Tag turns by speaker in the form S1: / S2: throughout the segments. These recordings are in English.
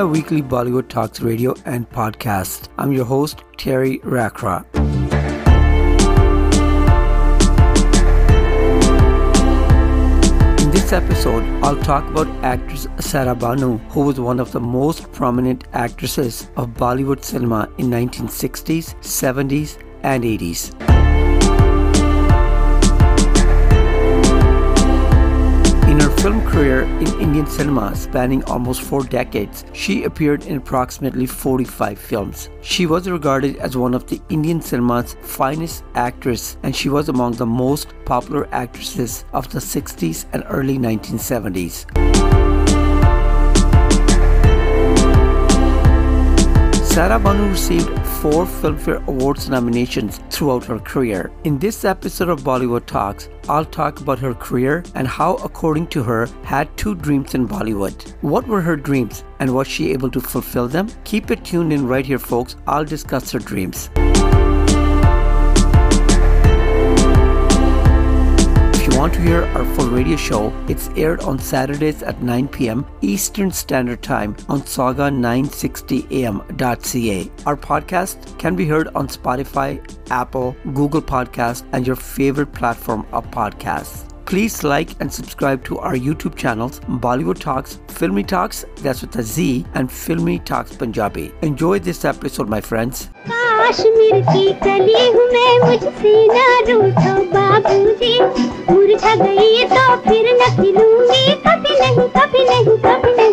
S1: my weekly Bollywood Talks radio and podcast. I'm your host, Terry Rakhra. In this episode, I'll talk about actress Saira Banu, who was one of the most prominent actresses of Bollywood cinema in 1960s, 70s, and 80s. Film career in Indian cinema spanning almost four decades, she appeared in approximately 45 films. She was regarded as one of the Indian cinema's finest actresses and she was among the most popular actresses of the 60s and early 1970s. Saira Banu received four Filmfare Awards nominations throughout her career. In this episode of Bollywood Talks, I'll talk about her career and how, according to her, had two dreams in Bollywood. What were her dreams and was she able to fulfill them? Keep it tuned in right here, folks. I'll discuss her dreams. Want to hear our full radio show, it's aired on Saturdays at 9 p.m. Eastern Standard Time on sauga960am.ca. Our podcast can be heard on Spotify, Apple, Google Podcast, and your favorite platform of podcasts. Please like and subscribe to our YouTube channels, Bollywood Talks, Filmi Talks, that's with a Z, and Filmi Talks Punjabi. Enjoy this episode, my friends.
S2: Kashmir की कली हूँ मैं, मुझसे ना रूठो बाबूजी। मुरझा गई तो फिर न खिलूँगी कभी नहीं कभी नहीं कभी नहीं।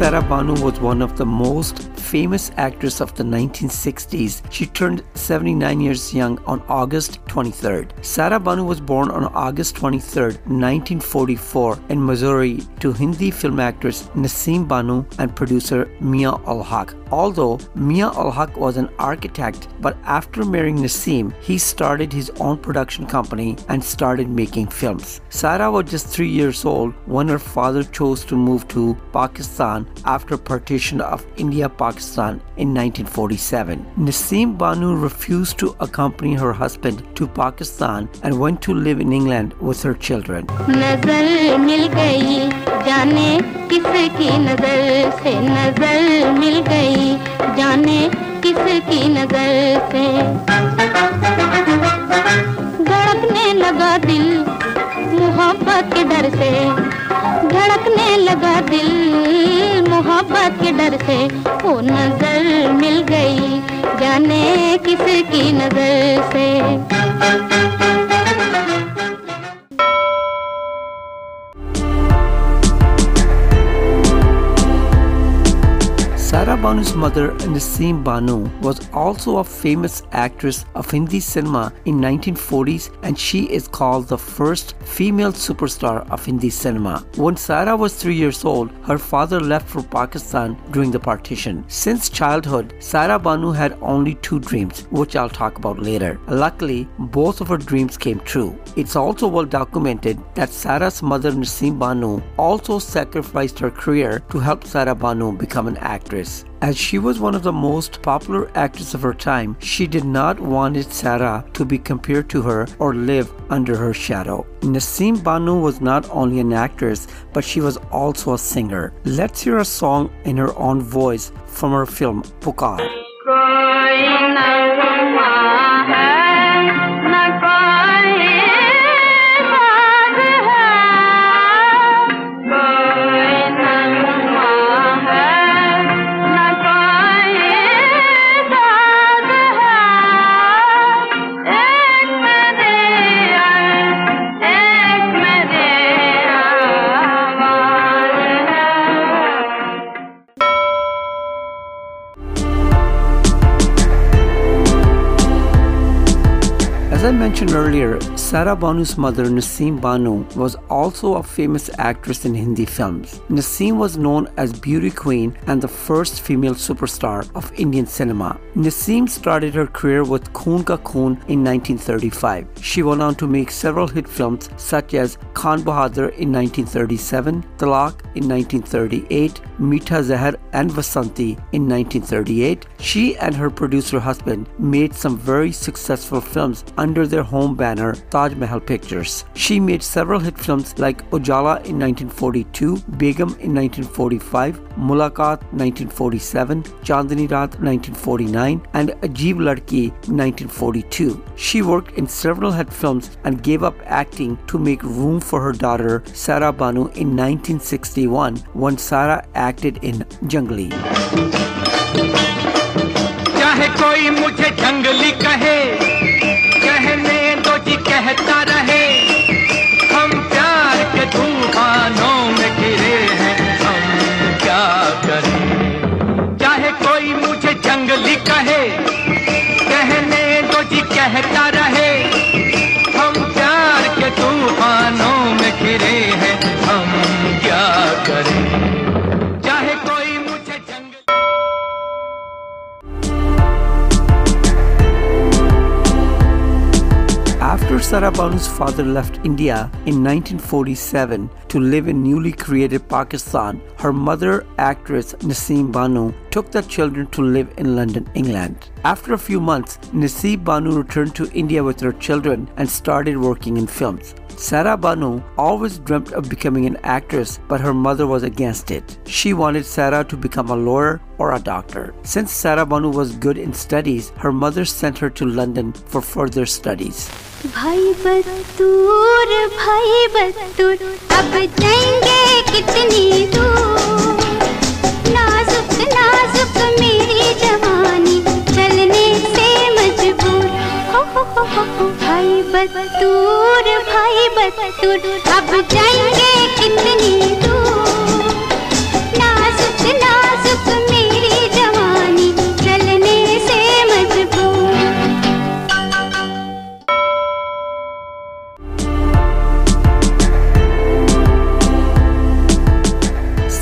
S1: Actress Saira Banu was one of the most famous actress of the 1960s. She turned 79 years young on August 23rd. Saira Banu was born on August 23rd, 1944 in Mussoorie to Hindi film actress Naseem Banu and producer Mia Ul Haq. Although Mia Ul Haq was an architect, but after marrying Naseem, he started his own production company and started making films. Saira was just three years old when her father chose to move to Pakistan after partition of India Pakistan in 1947. Naseem Banu refused to accompany her husband to Pakistan and went to live in England with her children.
S2: नजर मिल गई जाने किसकी नजर से नजर मिल गई जाने किसकी नजर से धड़कने लगा दिल मोहब्बत के डर से धड़कने लगा दिल। मोहब्बत के डर से वो नज़र मिल गई जाने किसकी नज़र से।
S1: Saira Banu's mother, Naseem Banu, was also a famous actress of Hindi cinema in 1940s and she is called the first female superstar of Hindi cinema. When Saira was 3 years old, her father left for Pakistan during the partition. Since childhood, Saira Banu had only two dreams, which I'll talk about later. Luckily, both of her dreams came true. It's also well documented that Saira's mother, Naseem Banu, also sacrificed her career to help Saira Banu become an actress. As she was one of the most popular actresses of her time, she did not want Saira to be compared to her or live under her shadow. Naseem Banu was not only an actress, but she was also a singer. Let's hear a song in her own voice from her film Pukar. Mentioned earlier, Saira Banu's mother Naseem Banu was also a famous actress in Hindi films. Naseem was known as Beauty Queen and the first female superstar of Indian cinema. Naseem started her career with Khoon Ka Khoon in 1935. She went on to make several hit films such as Khan Bahadur in 1937, Talaq in 1938, Meetha Zahar and Vasanti in 1938. She and her producer husband made some very successful films under their home banner Taj Mahal Pictures. She made several hit films like Ujala in 1942, Begum in 1945, Mulaqat 1947, Chandni Raat 1949, and Ajeeb Ladki 1942. She worked in several hit films and gave up acting to make room for her daughter Saira Banu in 1961 when Saira acted in Jungli.
S3: चाहे कोई मुझे जंगली कहे
S1: After Saira Banu's father left India in 1947 to live in newly created Pakistan, her mother, actress Naseem Banu, took the children to live in London, England. After a few months, Naseem Banu returned to India with her children and started working in films. Saira Banu always dreamt of becoming an actress, but her mother was against it. She wanted Saira to become a lawyer or a doctor. Since Saira Banu was good in studies, her mother sent her to London for further studies.
S2: भाई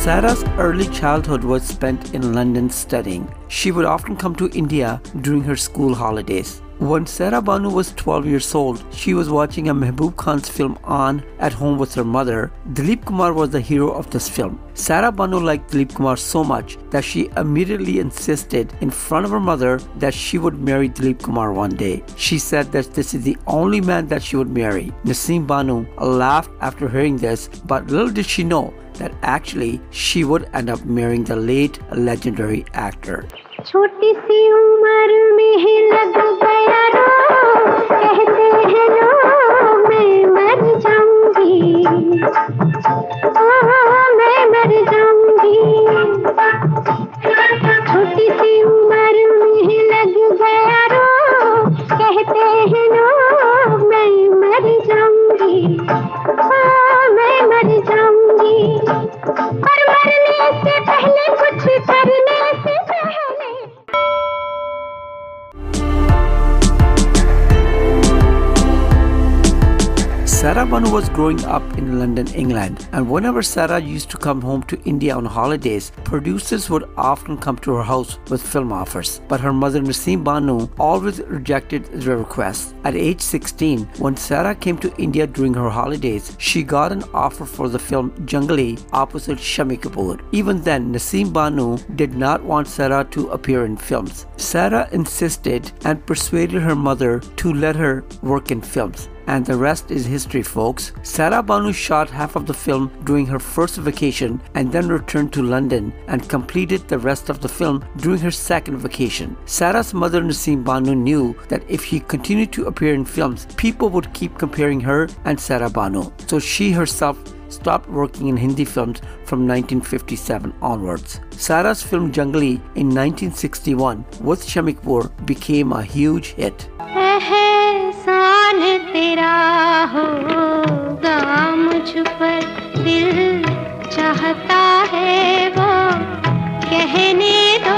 S2: Saira's
S1: Saira's early childhood was spent in London studying. She would often come to India during her school holidays. When Saira Banu was 12 years old, she was watching a Mehboob Khan's film on at home with her mother. Dilip Kumar was the hero of this film. Saira Banu liked Dilip Kumar so much that she immediately insisted in front of her mother that she would marry Dilip Kumar one day. She said that this is the only man that she would marry. Naseem Banu laughed after hearing this, but little did she know that actually she would end up marrying the late legendary actor.
S2: छोटी सी उम्र में ही लग गया रो। कहते हैं
S1: was growing up in London, England, and whenever Saira used to come home to India on holidays, producers would often come to her house with film offers. But her mother Naseem Banu always rejected their requests. At age 16, when Saira came to India during her holidays, she got an offer for the film Jungli opposite Shammi Kapoor. Even then, Naseem Banu did not want Saira to appear in films. Saira insisted and persuaded her mother to let her work in films and the rest is history, folks. Saira Banu shot half of the film during her first vacation and then returned to London and completed the rest of the film during her second vacation. Saira's mother Naseem Banu knew that if she continued to appear in films, people would keep comparing her and Saira Banu. So she herself stopped working in Hindi films from 1957 onwards. Saira's film Jungli in 1961 with Shammi became a huge hit.
S2: एहसान तेरा होगा, मुझ पर दिल चाहता है वो। कहने दो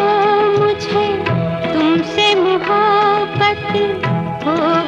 S2: मुझे, तुमसे मोहब्बत है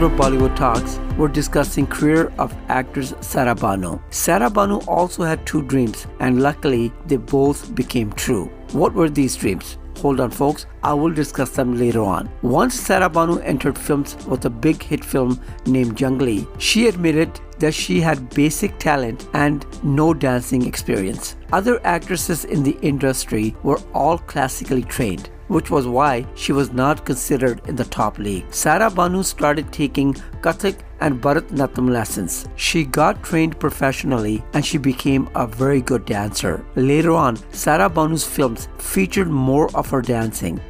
S1: episode of Bollywood Talks, we're discussing career of actress Saira Banu. Saira also had two dreams, and luckily they both became true. What were these dreams? Hold on, folks. I will discuss them later on. Once Saira Banu entered films with a big hit film named Jungli, she admitted that she had basic talent and no dancing experience. Other actresses in the industry were all classically trained which was why she was not considered in the top league. Saira Banu started taking Kathak and Bharatanatyam lessons. She got trained professionally and she became a very good dancer. Later on, Saira Banu's films featured more of her dancing.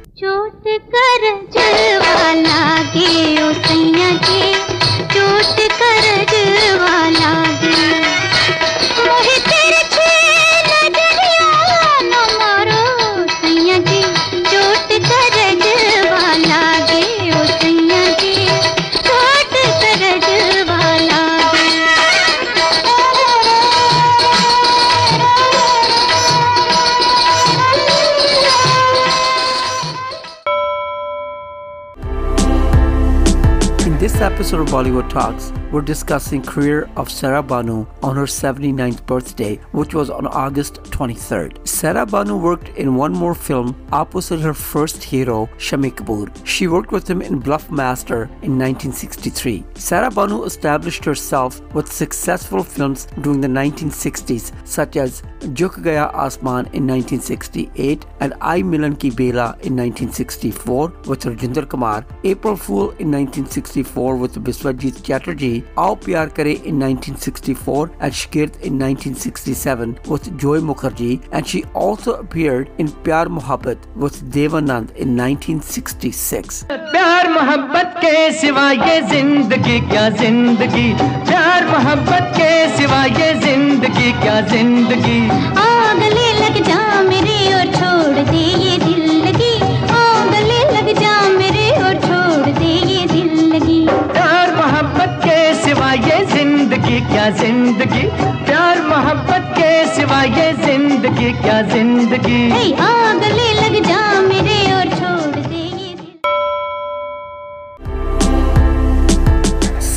S1: Of Bollywood Talks, we're discussing career of Saira Banu on her 79th birthday, which was on August 23rd. Saira Banu worked in one more film opposite her first hero, Shammi Kapoor. She worked with him in Bluff Master in 1963. Saira Banu established herself with successful films during the 1960s, such as Jhuk Gaya Asman in 1968 and I Milan Ki Bela in 1964 with Rajinder Kumar, April Fool in 1964 with Biswajit Chatterjee, Ao Pyar Kare in 1964 and Shagird in 1967 with Joy Mukherjee, and she also appeared in Pyar Mohabbat with Dev Anand in 1966. प्यार मोहब्बत के सिवा ये जिंदगी क्या जिंदगी प्यार मोहब्बत के सिवा ये जिंदगी क्या जिंदगी क्या ज़िंदगी? प्यार मोहब्बत के सिवा ये ज़िंदगी क्या ज़िंदगी? आग ले लग जा।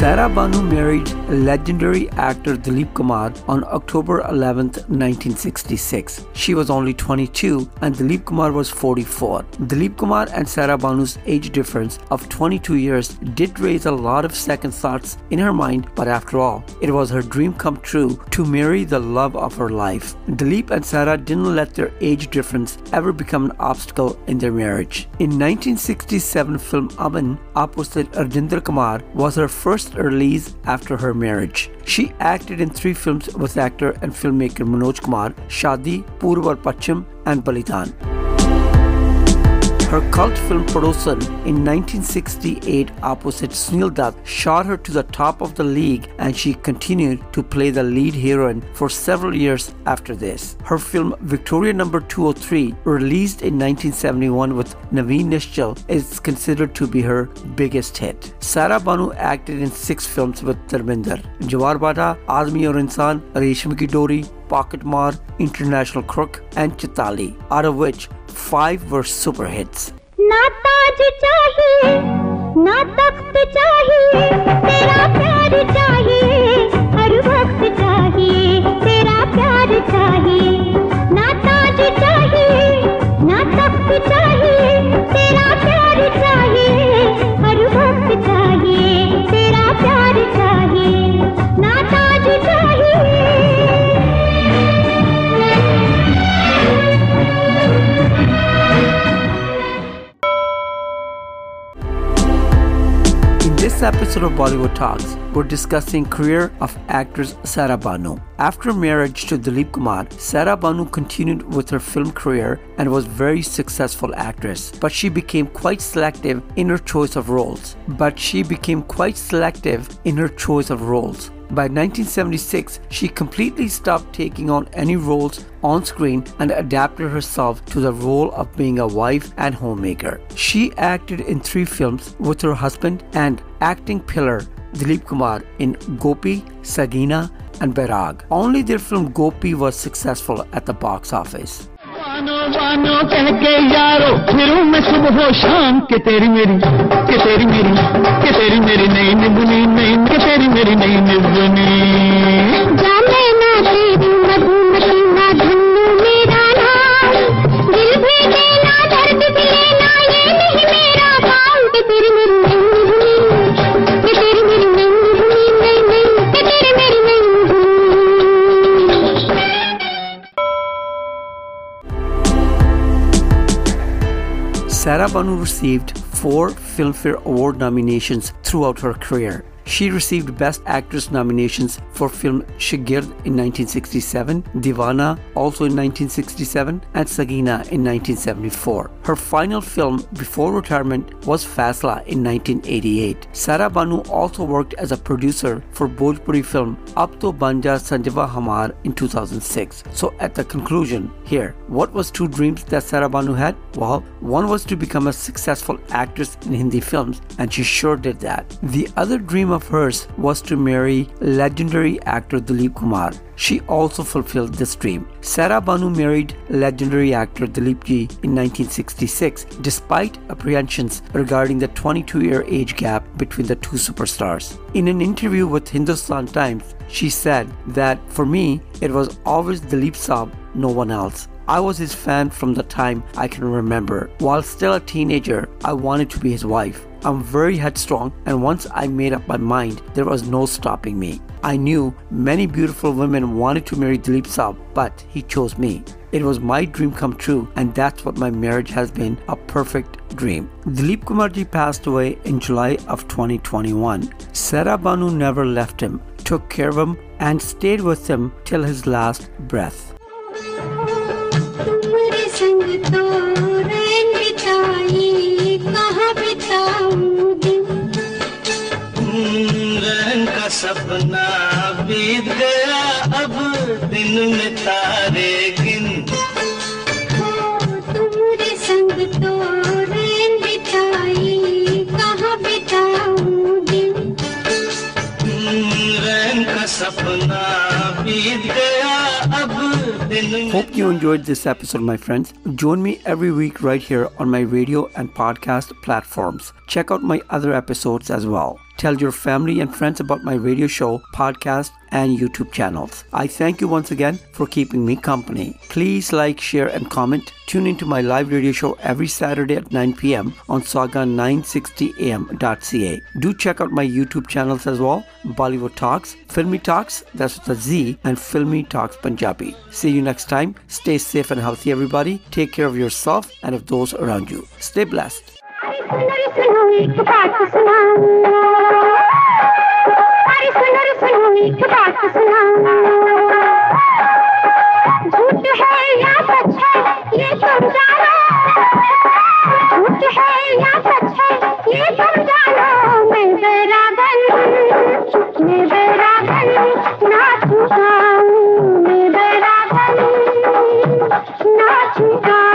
S1: Saira Banu married legendary actor Dilip Kumar on October 11, 1966. She was only 22 and Dilip Kumar was 44. Dilip Kumar and Saira Banu's age difference of 22 years did raise a lot of second thoughts in her mind, but after all, it was her dream come true to marry the love of her life. Dilip and Saira didn't let their age difference ever become an obstacle in their marriage. In 1967 film Aman, opposite Rajinder Kumar, was her first release after her marriage. She acted in three films with actor and filmmaker Manoj Kumar, Shadi, Purvar Pachim, and Balidan. Her cult film Padosan in 1968 opposite Sunil Dutt shot her to the top of the league and she continued to play the lead heroine for several years after this. Her film Victoria Number 203, released in 1971 with Navin Nischol, is considered to be her biggest hit. Saira Banu acted in six films with Dharmendra, Jwar Bhata, Aadmi Aur Insan, Resham Ki Dori, Pocket Mar, International Crook, and Chaitali, out of which five were super hits. ना ताज चाहिए ना तख्त चाहिए तेरा प्यार episode of Bollywood Talks, we're discussing career of actress Saira Banu. After marriage to Dilip Kumar, Saira Banu continued with her film career and was very successful actress. But she became quite selective in her choice of roles. But she became quite selective in her choice of roles. By 1976, she completely stopped taking on any roles on screen and adapted herself to the role of being a wife and homemaker. She acted in three films with her husband and acting pillar Dilip Kumar in Gopi, Sagina, and Bairag. Only their film Gopi was successful at the box office.
S4: Bano कह के यारो फिर मैं सुबह शाम के तेरी मेरी के तेरी मेरी के तेरी मेरी नई निबुनी नई मेरी
S1: Saira Banu received four Filmfare Award nominations throughout her career, she received Best Actress nominations for film Shagird in 1967, Divana also in 1967, and Sagina in 1974. Her final film before retirement was Fasla in 1988. Saira Banu also worked as a producer for Bhojpuri film Ab To Banja Sanjava Hamar in 2006. So at the conclusion here, what was two dreams that Saira Banu had? Well, one was to become a successful actress in Hindi films, and she sure did that. The other dream of hers was to marry legendary actor Dilip Kumar. She also fulfilled this dream. Saira Banu married legendary actor Dilip Ji in 1966, despite apprehensions regarding the 22 year age gap between the two superstars. In an interview with Hindustan Times, she said that for me, it was always Dilip Saab, no one else. I was his fan from the time I can remember. While still a teenager, I wanted to be his wife. I'm very headstrong, and once I made up my mind, there was no stopping me. I knew many beautiful women wanted to marry Dilip Saab, but he chose me. It was my dream come true, and that's what my marriage has been a perfect dream. Dilip Kumarji passed away in July of 2021. Saira Banu never left him, took care of him, and stayed with him till his last breath.
S4: सपना बीत गया अब दिन में तारे गिन
S2: हो तुम्हारे संग तो रैन बिताई कहाँ बिताऊं दिन
S4: रंग का सपना बीत गया अब दिन में
S1: Hope you enjoyed this episode, my friends. Join me every week right here on my radio and podcast platforms. Check out my other episodes as well. Tell your family and friends about my radio show, podcast, and YouTube channels. I thank you once again for keeping me company. Please like, share, and comment. Tune into my live radio show every Saturday at 9 p.m. on sauga960am.ca. Do check out my YouTube channels as well Bollywood Talks, Filmi Talks, that's with a Z, and Filmi Talks Punjabi. See you next time. Stay safe and healthy, everybody. Take care of yourself and of those around you. Stay blessed.
S2: सुनर सुनो एक बात सुनाओ अरे सुनर सुनो एक बात सुनाओ झूठ है या सच है ये तुम जानो झूठ है। या सच है ये तुम जानो मैं बेरागन मैं बेरागन नाचूँगा मैं बेरागन नाचूँगा